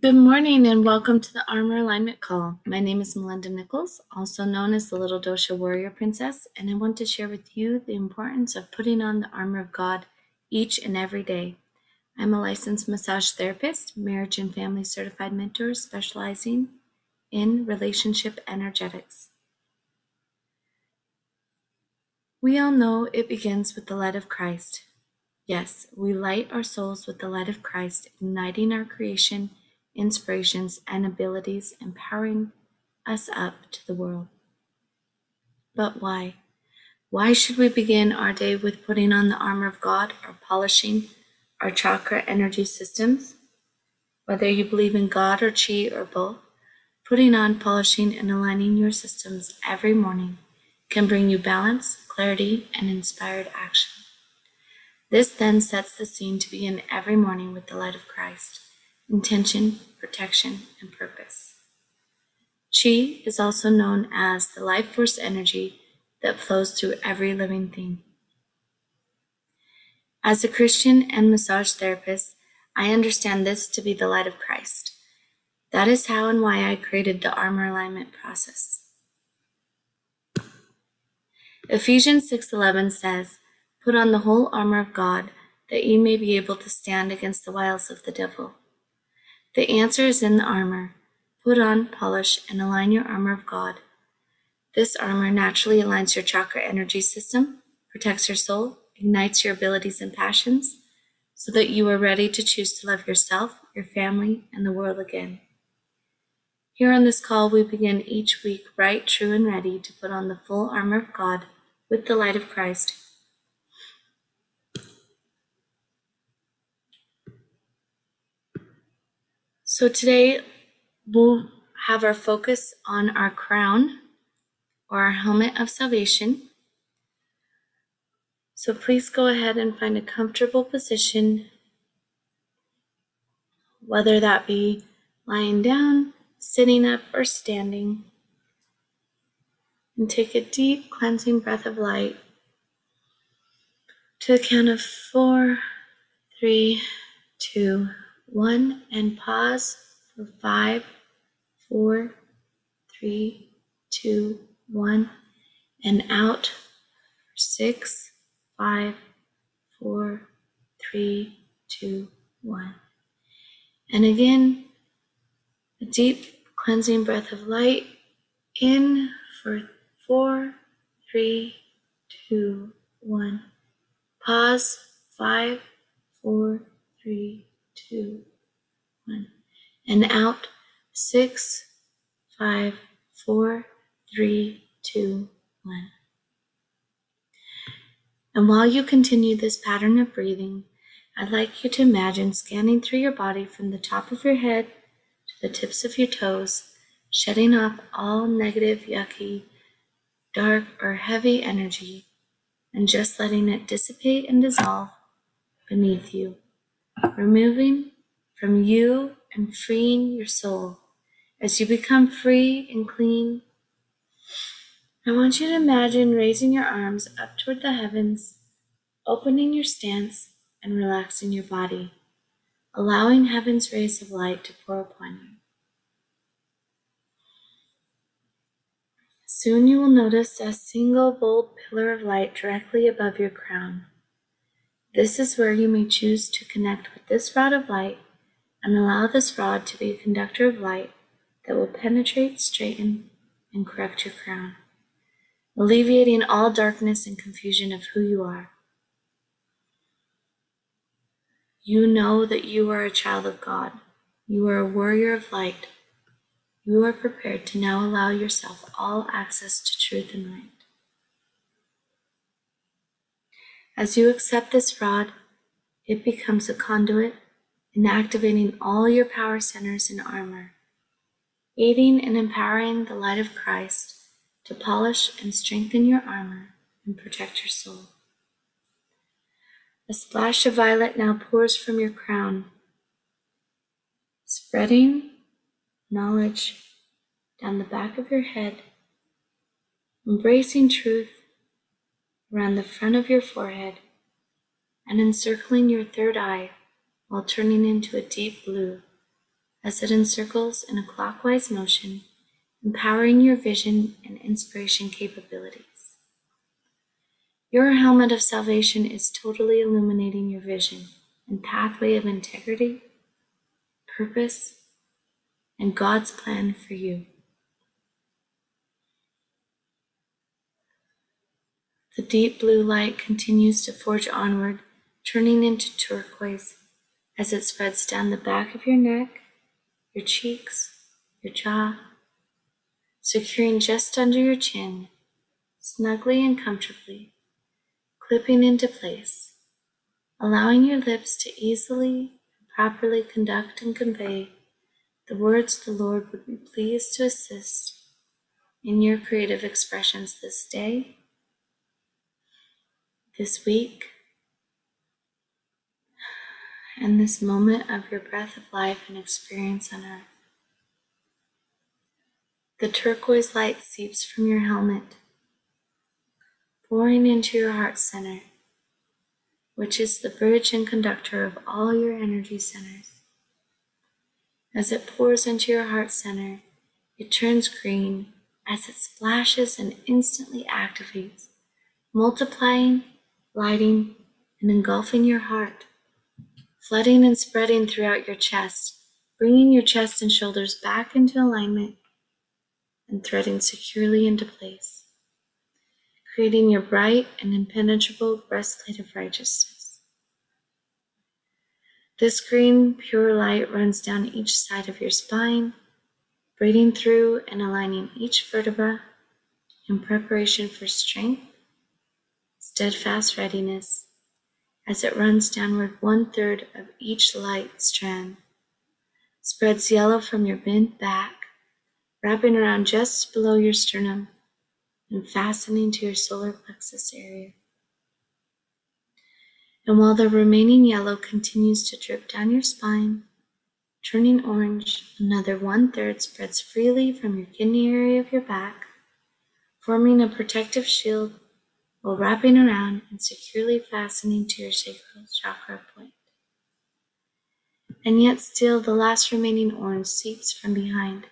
Good morning and welcome to the Armor Alignment Call. My name is Melinda Nichols, also known as the Little Dosha Warrior Princess, and I want to share with you the importance of putting on the armor of God each and every day. I'm a licensed massage therapist, marriage and family certified mentor specializing in relationship energetics. We all know it begins with the light of Christ. Yes, we light our souls with the light of Christ, igniting our creation inspirations, and abilities, empowering us up to the world. But why? Why should we begin our day with putting on the armor of God or polishing our chakra energy systems? Whether you believe in God or Chi or both, putting on, polishing, and aligning your systems every morning can bring you balance, clarity, and inspired action. This then sets the scene to begin every morning with the light of Christ intention, protection, and purpose. Chi is also known as the life force energy that flows through every living thing. As a Christian and massage therapist, I understand this to be the light of Christ. That is how and why I created the armor alignment process. Ephesians 6:11 says, "Put on the whole armor of God, that ye may be able to stand against the wiles of the devil." The answer is in the armor. Put on, polish, and align your armor of God. This armor naturally aligns your chakra energy system, protects your soul, ignites your abilities and passions, so that you are ready to choose to love yourself, your family, and the world again. Here on this call, we begin each week right, true, and ready to put on the full armor of God with the light of Christ So today we'll have our focus on our crown or our helmet of salvation. So please go ahead and find a comfortable position, whether that be lying down, sitting up, or standing. And take a deep cleansing breath of light to the count of four, three, two, one and pause for five, four, three, two, one, and out for six, five, four, three, two, one. And again, a deep cleansing breath of light in for four, three, two, one. Pause, five, four, three, two, one. And out, six, five, four, three, two, one. And while you continue this pattern of breathing, I'd like you to imagine scanning through your body from the top of your head to the tips of your toes, shedding off all negative, yucky, dark, or heavy energy, and just letting it dissipate and dissolve beneath you removing from you and freeing your soul. As you become free and clean, I want you to imagine raising your arms up toward the heavens, opening your stance, and relaxing your body, allowing heaven's rays of light to pour upon you. Soon you will notice a single bold pillar of light directly above your crown. This is where you may choose to connect with this rod of light and allow this rod to be a conductor of light that will penetrate, straighten, and correct your crown, alleviating all darkness and confusion of who you are. You know that you are a child of God. You are a warrior of light. You are prepared to now allow yourself all access to truth and light. As you accept this rod, it becomes a conduit in activating all your power centers and armor, aiding and empowering the light of Christ to polish and strengthen your armor and protect your soul. A splash of violet now pours from your crown, spreading knowledge down the back of your head, embracing truth around the front of your forehead and encircling your third eye while turning into a deep blue as it encircles in a clockwise motion, empowering your vision and inspiration capabilities. Your helmet of salvation is totally illuminating your vision and pathway of integrity, purpose, and God's plan for you. The deep blue light continues to forge onward, turning into turquoise as it spreads down the back of your neck, your cheeks, your jaw, securing just under your chin, snugly and comfortably clipping into place, allowing your lips to easily and properly conduct and convey the words the Lord would be pleased to assist in your creative expressions this day, this week, and this moment of your breath of life and experience on earth. The turquoise light seeps from your helmet pouring into your heart center, which is the bridge and conductor of all your energy centers. As it pours into your heart center, it turns green as it splashes and instantly activates, multiplying, lighting, and engulfing your heart, flooding and spreading throughout your chest, bringing your chest and shoulders back into alignment and threading securely into place creating your bright and impenetrable breastplate of righteousness. This green, pure light runs down each side of your spine, breathing through and aligning each vertebra in preparation for strength, steadfast readiness, as it runs downward one third of each light strand, spreads yellow from your bent back, wrapping around just below your sternum and fastening to your solar plexus area. And while the remaining yellow continues to drip down your spine, turning orange, another one third spreads freely from your kidney area of your back, forming a protective shield while wrapping around and securely fastening to your sacral chakra point. And yet, still, the last remaining orange seeps from behind,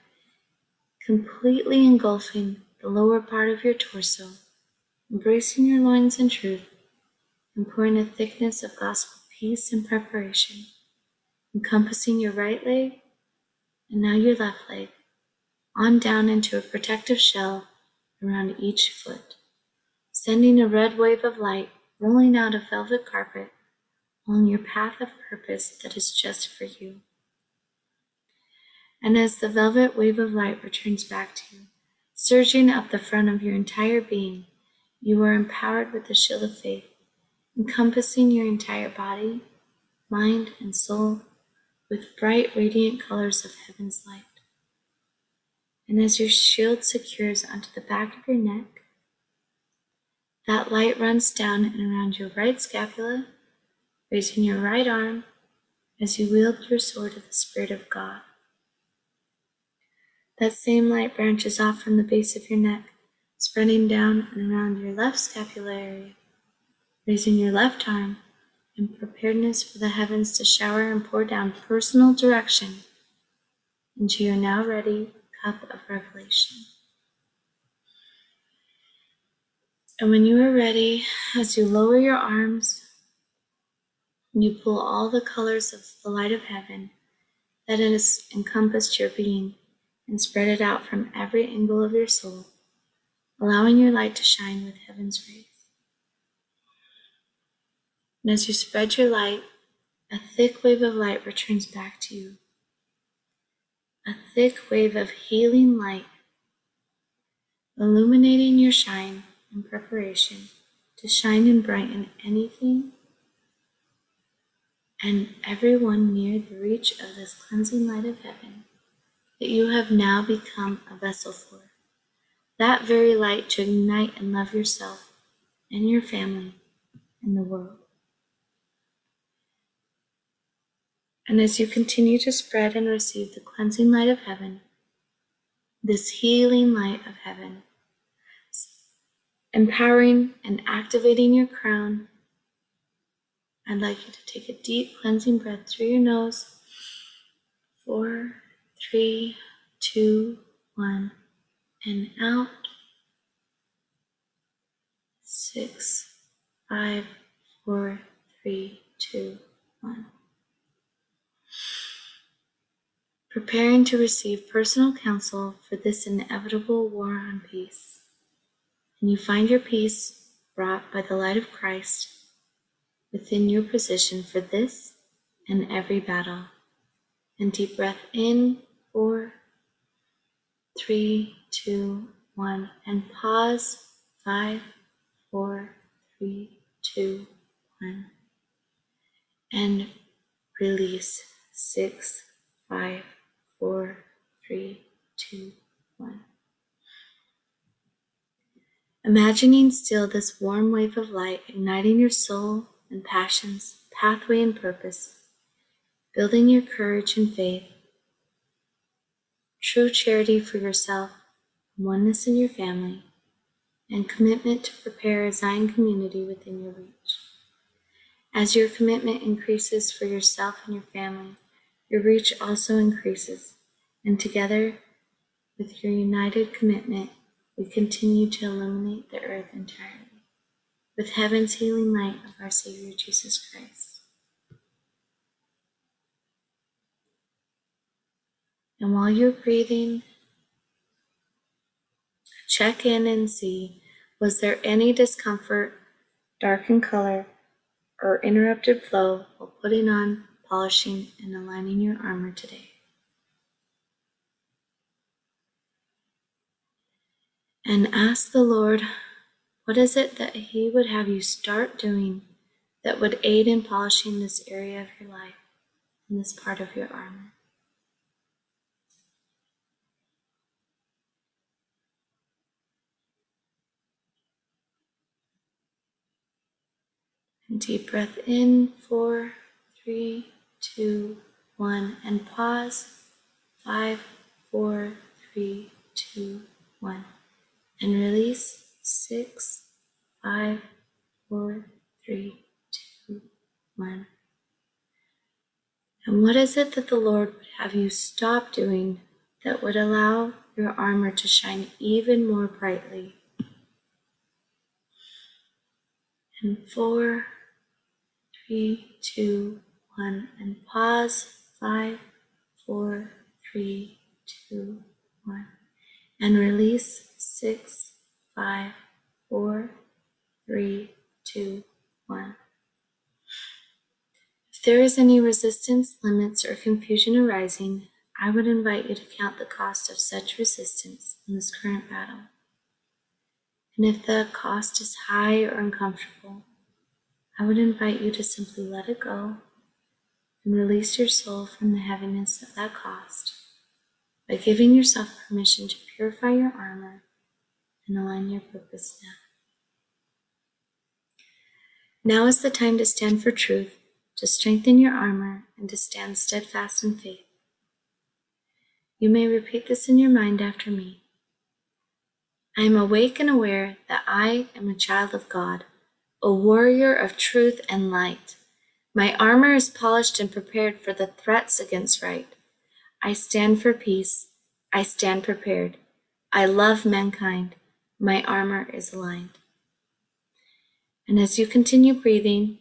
completely engulfing the lower part of your torso, embracing your loins in truth, and pouring a thickness of gospel peace and preparation, encompassing your right leg and now your left leg, on down into a protective shell around each foot, sending a red wave of light rolling out a velvet carpet along your path of purpose that is just for you. And as the velvet wave of light returns back to you, Surging up the front of your entire being, you are empowered with the shield of faith, encompassing your entire body, mind, and soul with bright, radiant colors of heaven's light. And as your shield secures onto the back of your neck, that light runs down and around your right scapula, raising your right arm as you wield your sword of the Spirit of God. That same light branches off from the base of your neck, spreading down and around your left scapular area, raising your left arm in preparedness for the heavens to shower and pour down personal direction into your now ready cup of revelation. And when you are ready, as you lower your arms, you pull all the colors of the light of heaven that has encompassed your being and spread it out from every angle of your soul, allowing your light to shine with heaven's rays. And as you spread your light, a thick wave of light returns back to you. A thick wave of healing light, illuminating your shine in preparation to shine and brighten anything and everyone near the reach of this cleansing light of heaven that you have now become a vessel for. That very light to ignite and love yourself and your family and the world. And as you continue to spread and receive the cleansing light of heaven, this healing light of heaven, empowering and activating your crown, I'd like you to take a deep cleansing breath through your nose. Four, three, two, one, and out. Six, five, four, three, two, one. Preparing to receive personal counsel for this inevitable war on peace. And you find your peace brought by the light of Christ within your position for this and every battle. And deep breath in, four, three, two, one, and pause, five, four, three, two, one, and release, six, five, four, three, two, one. Imagining still this warm wave of light igniting your soul and passions, pathway and purpose, building your courage and faith, true charity for yourself, oneness in your family, and commitment to prepare a Zion community within your reach. As your commitment increases for yourself and your family, your reach also increases, and together with your united commitment, we continue to illuminate the earth entirely with heaven's healing light of our Savior Jesus Christ. And while you're breathing, check in and see was there any discomfort, darkened color, or interrupted flow while putting on, polishing, and aligning your armor today. And ask the Lord what is it that He would have you start doing that would aid in polishing this area of your life and this part of your armor? And deep breath in, four, three, two, one, and pause, five, four, three, two, one, and release six, five, four, three, two, one. And what is it that the Lord would have you stop doing that would allow your armor to shine even more brightly? And four, three, two, one, and pause. Five, four, three, two, one, and release. Six, five, four, three, two, one. If there is any resistance, limits, or confusion arising, I would invite you to count the cost of such resistance in this current battle. And if the cost is high or uncomfortable, I would invite you to simply let it go and release your soul from the heaviness of that cost by giving yourself permission to purify your armor and align your purpose now. Now is the time to stand for truth, to strengthen your armor, and to stand steadfast in faith. You may repeat this in your mind after me. I am awake and aware that I am a child of God, a warrior of truth and light. My armor is polished and prepared for the threats against right. I stand for peace. I stand prepared. I love mankind. My armor is aligned. And as you continue breathing,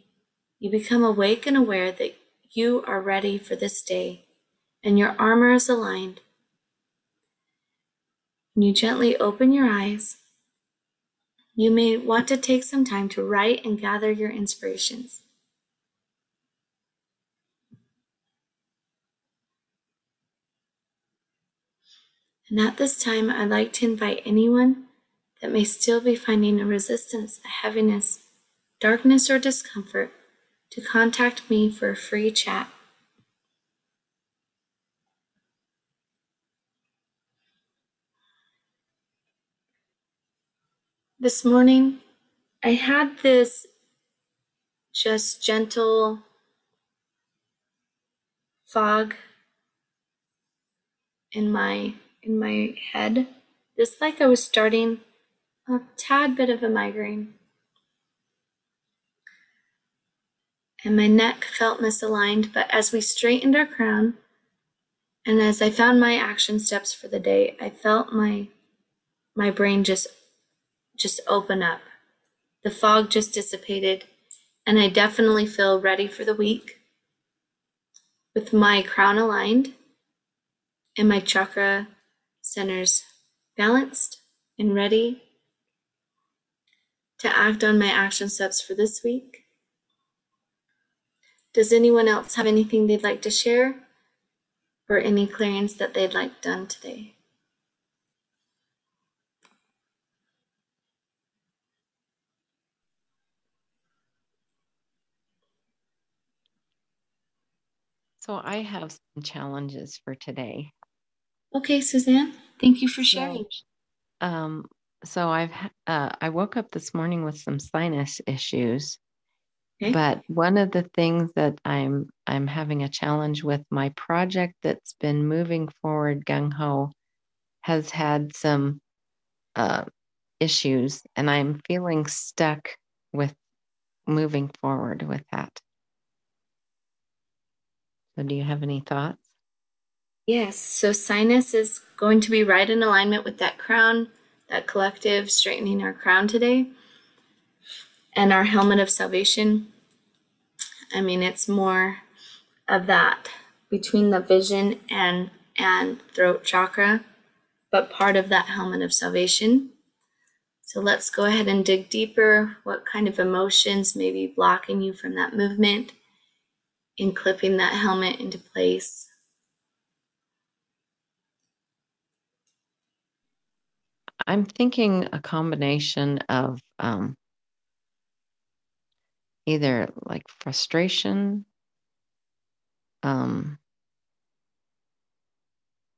you become awake and aware that you are ready for this day and your armor is aligned. And you gently open your eyes. You may want to take some time to write and gather your inspirations. And at this time, I'd like to invite anyone that may still be finding a resistance, a heaviness, darkness, or discomfort to contact me for a free chat. This morning, I had this just gentle fog in my in my head just like I was starting a tad bit of a migraine. And my neck felt misaligned, but as we straightened our crown And as I found my action steps for the day, I felt my my brain just just open up. The fog just dissipated, and I definitely feel ready for the week with my crown aligned and my chakra centers balanced and ready to act on my action steps for this week. Does anyone else have anything they'd like to share or any clearings that they'd like done today? So I have some challenges for today. Okay, Suzanne, thank you for sharing. Um, so I've uh, I woke up this morning with some sinus issues, okay. but one of the things that I'm I'm having a challenge with my project that's been moving forward gung ho has had some uh, issues, and I'm feeling stuck with moving forward with that. So, do you have any thoughts? Yes. So, sinus is going to be right in alignment with that crown, that collective straightening our crown today, and our helmet of salvation. I mean, it's more of that between the vision and and throat chakra, but part of that helmet of salvation. So let's go ahead and dig deeper. What kind of emotions may be blocking you from that movement? in clipping that helmet into place. I'm thinking a combination of um, either like frustration um,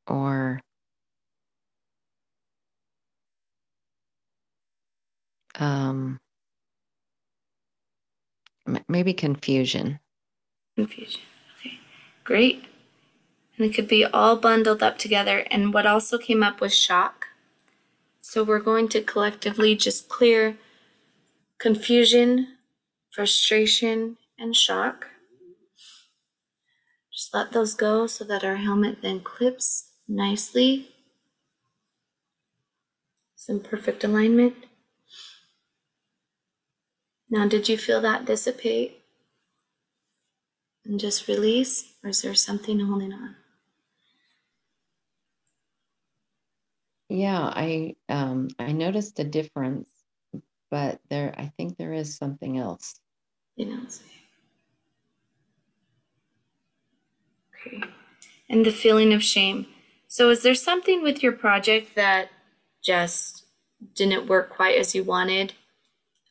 or um, maybe confusion. Confusion. Okay, great. And it could be all bundled up together. And what also came up was shock. So we're going to collectively just clear confusion, frustration, and shock. Just let those go so that our helmet then clips nicely. Some perfect alignment. Now, did you feel that dissipate? and just release, or is there something holding on? Yeah, I um, I noticed a difference, but there I think there is something else. You know. Okay. And the feeling of shame. So is there something with your project that just didn't work quite as you wanted?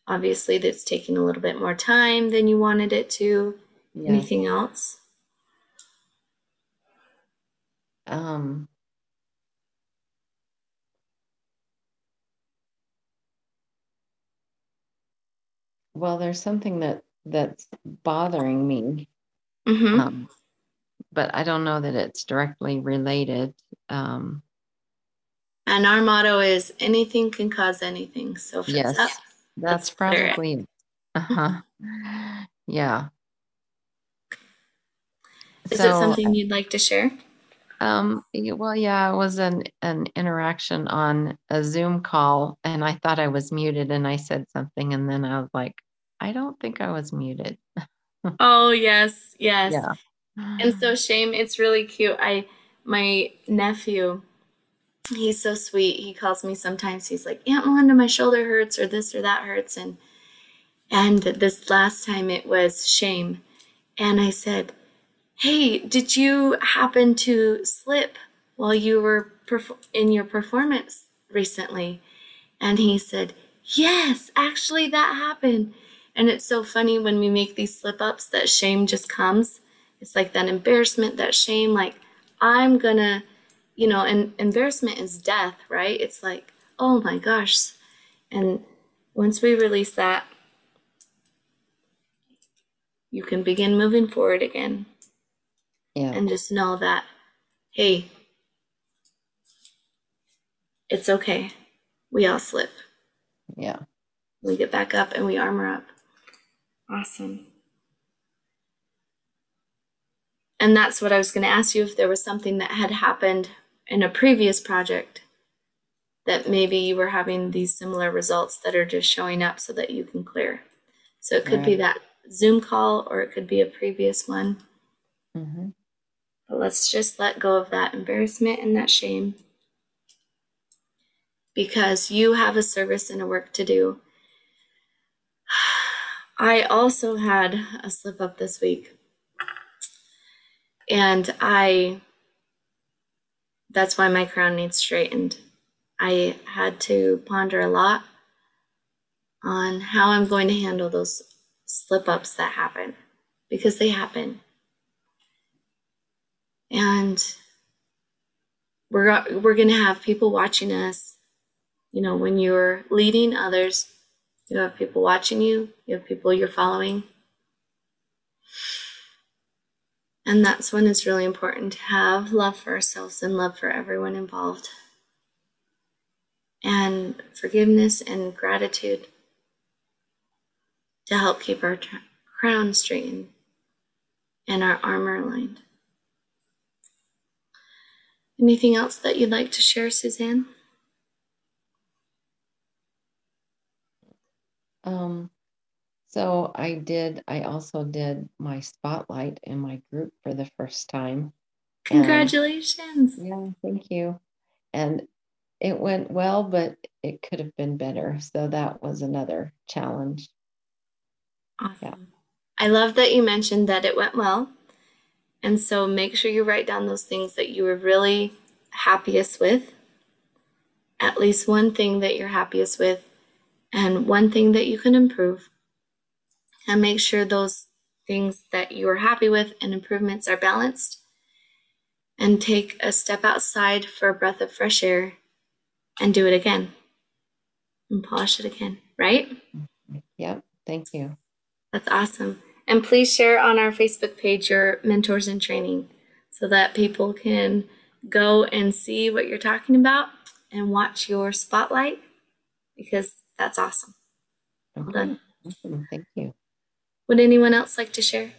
Obviously, that's taking a little bit more time than you wanted it to. Yeah. Anything else? Um, well, there's something that that's bothering me. Mm-hmm. Um, but I don't know that it's directly related. Um, and our motto is anything can cause anything. So yes, up, that's probably. Uh huh. Yeah. Is so, it something you'd like to share? Um, well, yeah, it was an, an interaction on a Zoom call, and I thought I was muted, and I said something, and then I was like, I don't think I was muted. oh yes, yes. Yeah. And so shame, it's really cute. I my nephew, he's so sweet. He calls me sometimes. He's like, Aunt Melinda, my shoulder hurts, or this or that hurts, and and this last time it was shame, and I said Hey, did you happen to slip while you were perf- in your performance recently? And he said, Yes, actually, that happened. And it's so funny when we make these slip ups that shame just comes. It's like that embarrassment, that shame, like, I'm gonna, you know, and embarrassment is death, right? It's like, oh my gosh. And once we release that, you can begin moving forward again. Yeah. And just know that, hey, it's okay. We all slip. Yeah. We get back up and we armor up. Awesome. And that's what I was going to ask you if there was something that had happened in a previous project that maybe you were having these similar results that are just showing up so that you can clear. So it could right. be that Zoom call or it could be a previous one. Mm-hmm. But let's just let go of that embarrassment and that shame because you have a service and a work to do. I also had a slip up this week. And I, that's why my crown needs straightened. I had to ponder a lot on how I'm going to handle those slip ups that happen because they happen. And we're, we're going to have people watching us. You know, when you're leading others, you have people watching you, you have people you're following. And that's when it's really important to have love for ourselves and love for everyone involved. And forgiveness and gratitude to help keep our crown straightened and our armor aligned. Anything else that you'd like to share, Suzanne? Um, so I did, I also did my spotlight in my group for the first time. Congratulations. And, yeah, thank you. And it went well, but it could have been better. So that was another challenge. Awesome. Yeah. I love that you mentioned that it went well. And so make sure you write down those things that you were really happiest with. At least one thing that you're happiest with, and one thing that you can improve. And make sure those things that you are happy with and improvements are balanced. And take a step outside for a breath of fresh air and do it again and polish it again, right? Yep. Thank you. That's awesome. And please share on our Facebook page your mentors in training so that people can go and see what you're talking about and watch your spotlight because that's awesome. Okay. Well done. Awesome. Thank you. Would anyone else like to share?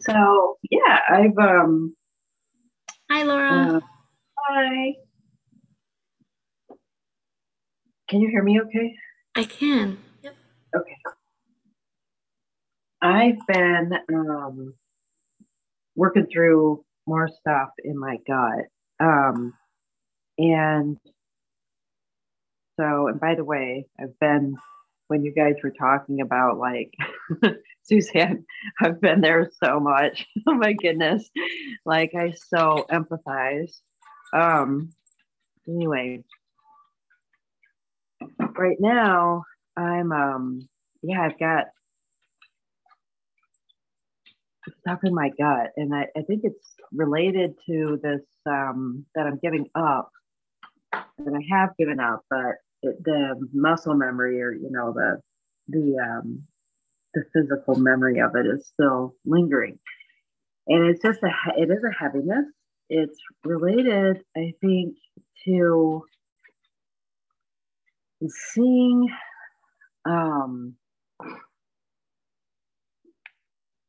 So yeah, I've um Hi Laura. Uh, hi. Can you hear me okay? I can. Yep. Okay. I've been um, working through more stuff in my gut. Um, and so, and by the way, I've been, when you guys were talking about like, Suzanne, I've been there so much. oh my goodness. Like, I so empathize. Um, anyway, right now I'm um yeah, I've got stuff in my gut and I, I think it's related to this um that I'm giving up that I have given up, but it, the muscle memory or you know the the um the physical memory of it is still lingering. And it's just a it is a heaviness. It's related, I think, to seeing um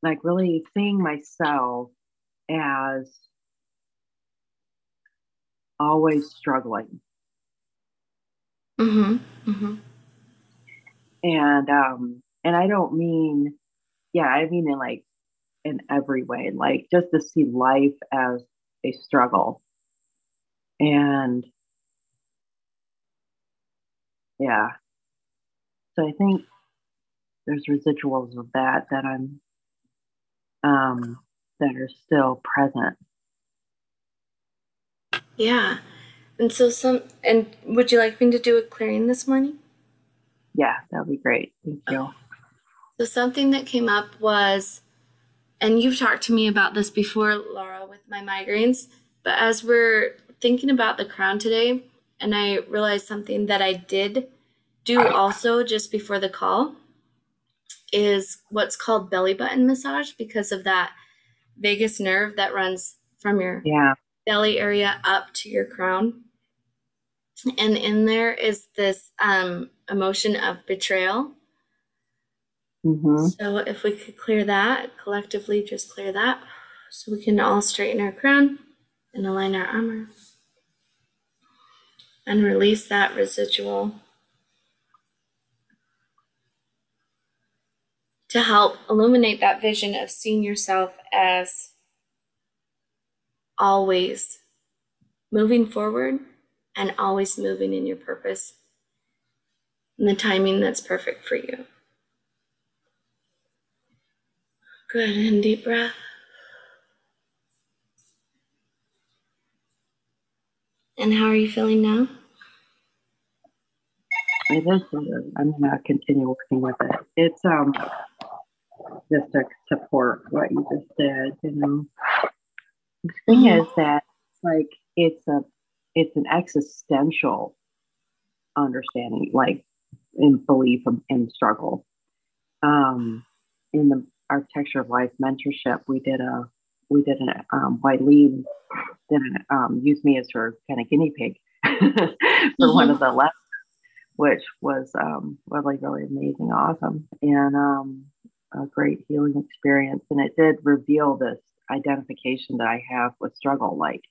like really seeing myself as always struggling mm-hmm. Mm-hmm. and um and i don't mean yeah i mean in like in every way like just to see life as a struggle and yeah. So I think there's residuals of that that I'm um, that are still present. Yeah. And so some and would you like me to do a clearing this morning? Yeah, that would be great. Thank you. So something that came up was and you've talked to me about this before, Laura, with my migraines, but as we're thinking about the crown today, and I realized something that I did do also just before the call is what's called belly button massage because of that vagus nerve that runs from your yeah. Belly area up to your crown. And in there is this um, emotion of betrayal. Mm-hmm. So if we could clear that, collectively just clear that, so we can all straighten our crown and align our armor and release that residual to help illuminate that vision of seeing yourself as always moving forward and always moving in your purpose and the timing that's perfect for you. Good and deep breath. And how are you feeling now? It is better. I'm gonna continue working with it. It's um just to support what you just did, you know. The thing mm-hmm. is that like it's a it's an existential understanding, like in belief and struggle. Um, in the architecture of life mentorship, we did a we did an um, Wileen did an, um, use me as her kind of guinea pig for mm-hmm. one of the lessons, which was um, really really amazing, awesome, and um, a great healing experience. And it did reveal this identification that I have with struggle, like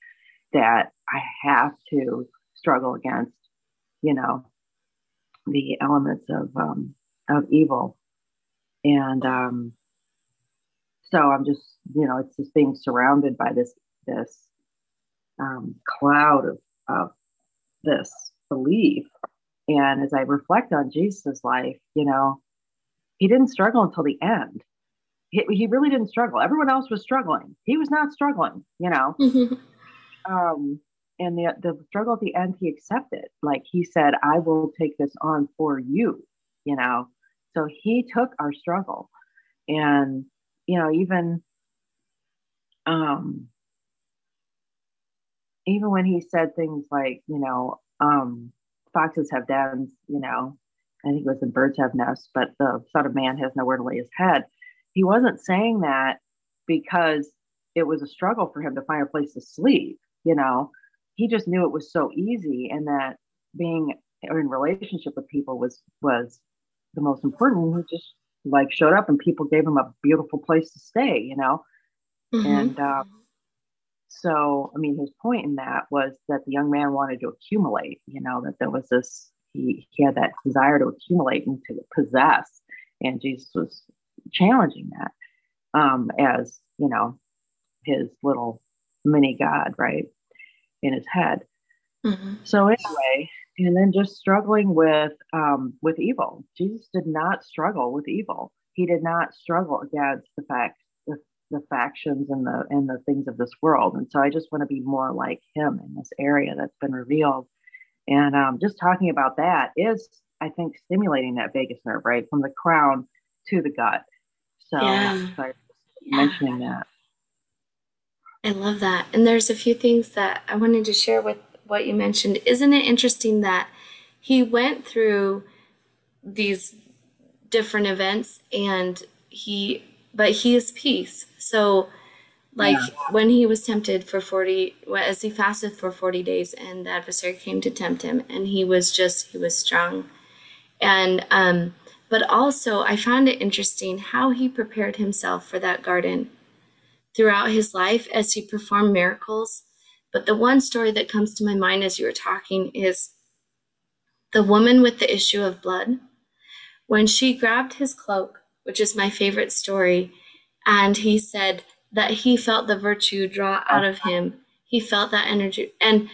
that I have to struggle against, you know, the elements of um, of evil, and um, so I'm just, you know, it's just being surrounded by this this um, cloud of of this belief, and as I reflect on Jesus' life, you know, he didn't struggle until the end. He, he really didn't struggle. Everyone else was struggling. He was not struggling, you know. um, and the the struggle at the end, he accepted. Like he said, "I will take this on for you," you know. So he took our struggle, and you know, even um, even when he said things like, you know, um, foxes have dens, you know, I think it was in birds have nests, but the son of man has nowhere to lay his head. He wasn't saying that because it was a struggle for him to find a place to sleep, you know. He just knew it was so easy and that being in relationship with people was was the most important. He just like showed up and people gave him a beautiful place to stay, you know. Mm-hmm. And uh, so, I mean, his point in that was that the young man wanted to accumulate, you know, that there was this he, he had that desire to accumulate and to possess. And Jesus was challenging that um, as, you know, his little mini God, right, in his head. Mm-hmm. So anyway, and then just struggling with um, with evil. Jesus did not struggle with evil. He did not struggle against the fact the, the factions and the and the things of this world. And so I just want to be more like him in this area that's been revealed. And um, just talking about that is, I think, stimulating that vagus nerve, right, from the crown to the gut. So, yeah. yeah. mentioning that. I love that. And there's a few things that I wanted to share with what you mentioned. Isn't it interesting that he went through these different events and he, but he is peace. So, like yeah. when he was tempted for 40, as he fasted for 40 days and the adversary came to tempt him and he was just, he was strong. And, um, but also I found it interesting how he prepared himself for that garden throughout his life as he performed miracles. But the one story that comes to my mind as you were talking is the woman with the issue of blood. When she grabbed his cloak, which is my favorite story, and he said, that he felt the virtue draw out of him. He felt that energy. And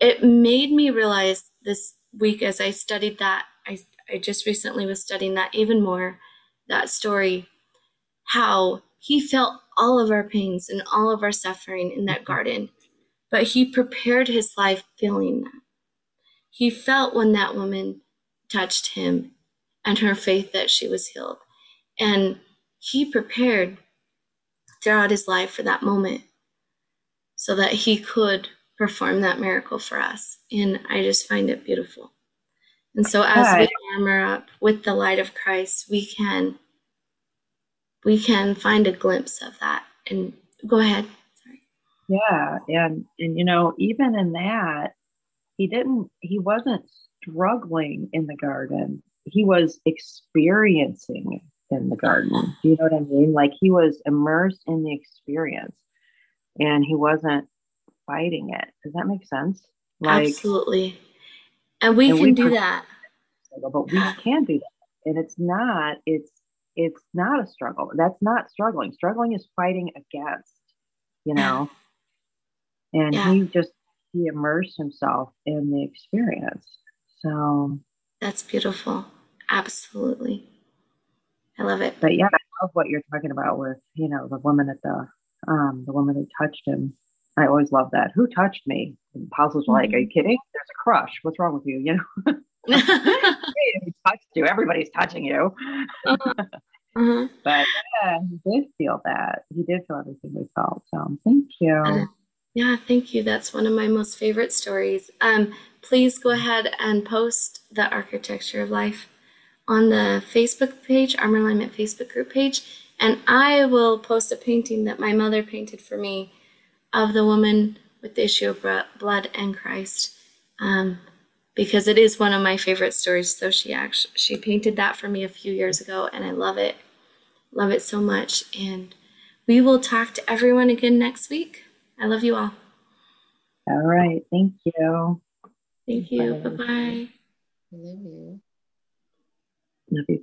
it made me realize this week as I studied that, I, I just recently was studying that even more, that story, how he felt all of our pains and all of our suffering in that mm-hmm. garden, but he prepared his life feeling that. He felt when that woman touched him and her faith that she was healed. And he prepared throughout his life for that moment so that he could perform that miracle for us. And I just find it beautiful. And so as we armor up with the light of Christ, we can we can find a glimpse of that. And go ahead. Sorry. Yeah, and and you know, even in that, he didn't he wasn't struggling in the garden. He was experiencing in the garden. Uh-huh. Do you know what I mean? Like he was immersed in the experience and he wasn't fighting it. Does that make sense? Like, Absolutely. And we and can we do that. But we can do that. And it's not, it's it's not a struggle. That's not struggling. Struggling is fighting against, you know. And yeah. he just he immersed himself in the experience. So that's beautiful. Absolutely. I love it. But yeah, I love what you're talking about with, you know, the woman at the um the woman who touched him. I always love that. Who touched me? The apostles were mm-hmm. like, Are you mm-hmm. kidding? There's a crush. What's wrong with you? You know? he touched you. Everybody's touching you. uh-huh. Uh-huh. But yeah, he did feel that. He did feel everything we felt. So thank you. Yeah, thank you. That's one of my most favorite stories. Um, please go ahead and post the architecture of life on the Facebook page, Armor Alignment Facebook group page, and I will post a painting that my mother painted for me of the woman with the issue of blood and Christ, um, because it is one of my favorite stories. So she actually she painted that for me a few years ago, and I love it, love it so much. And we will talk to everyone again next week. I love you all. All right. Thank you. Thank you. Bye bye. Love you. Love you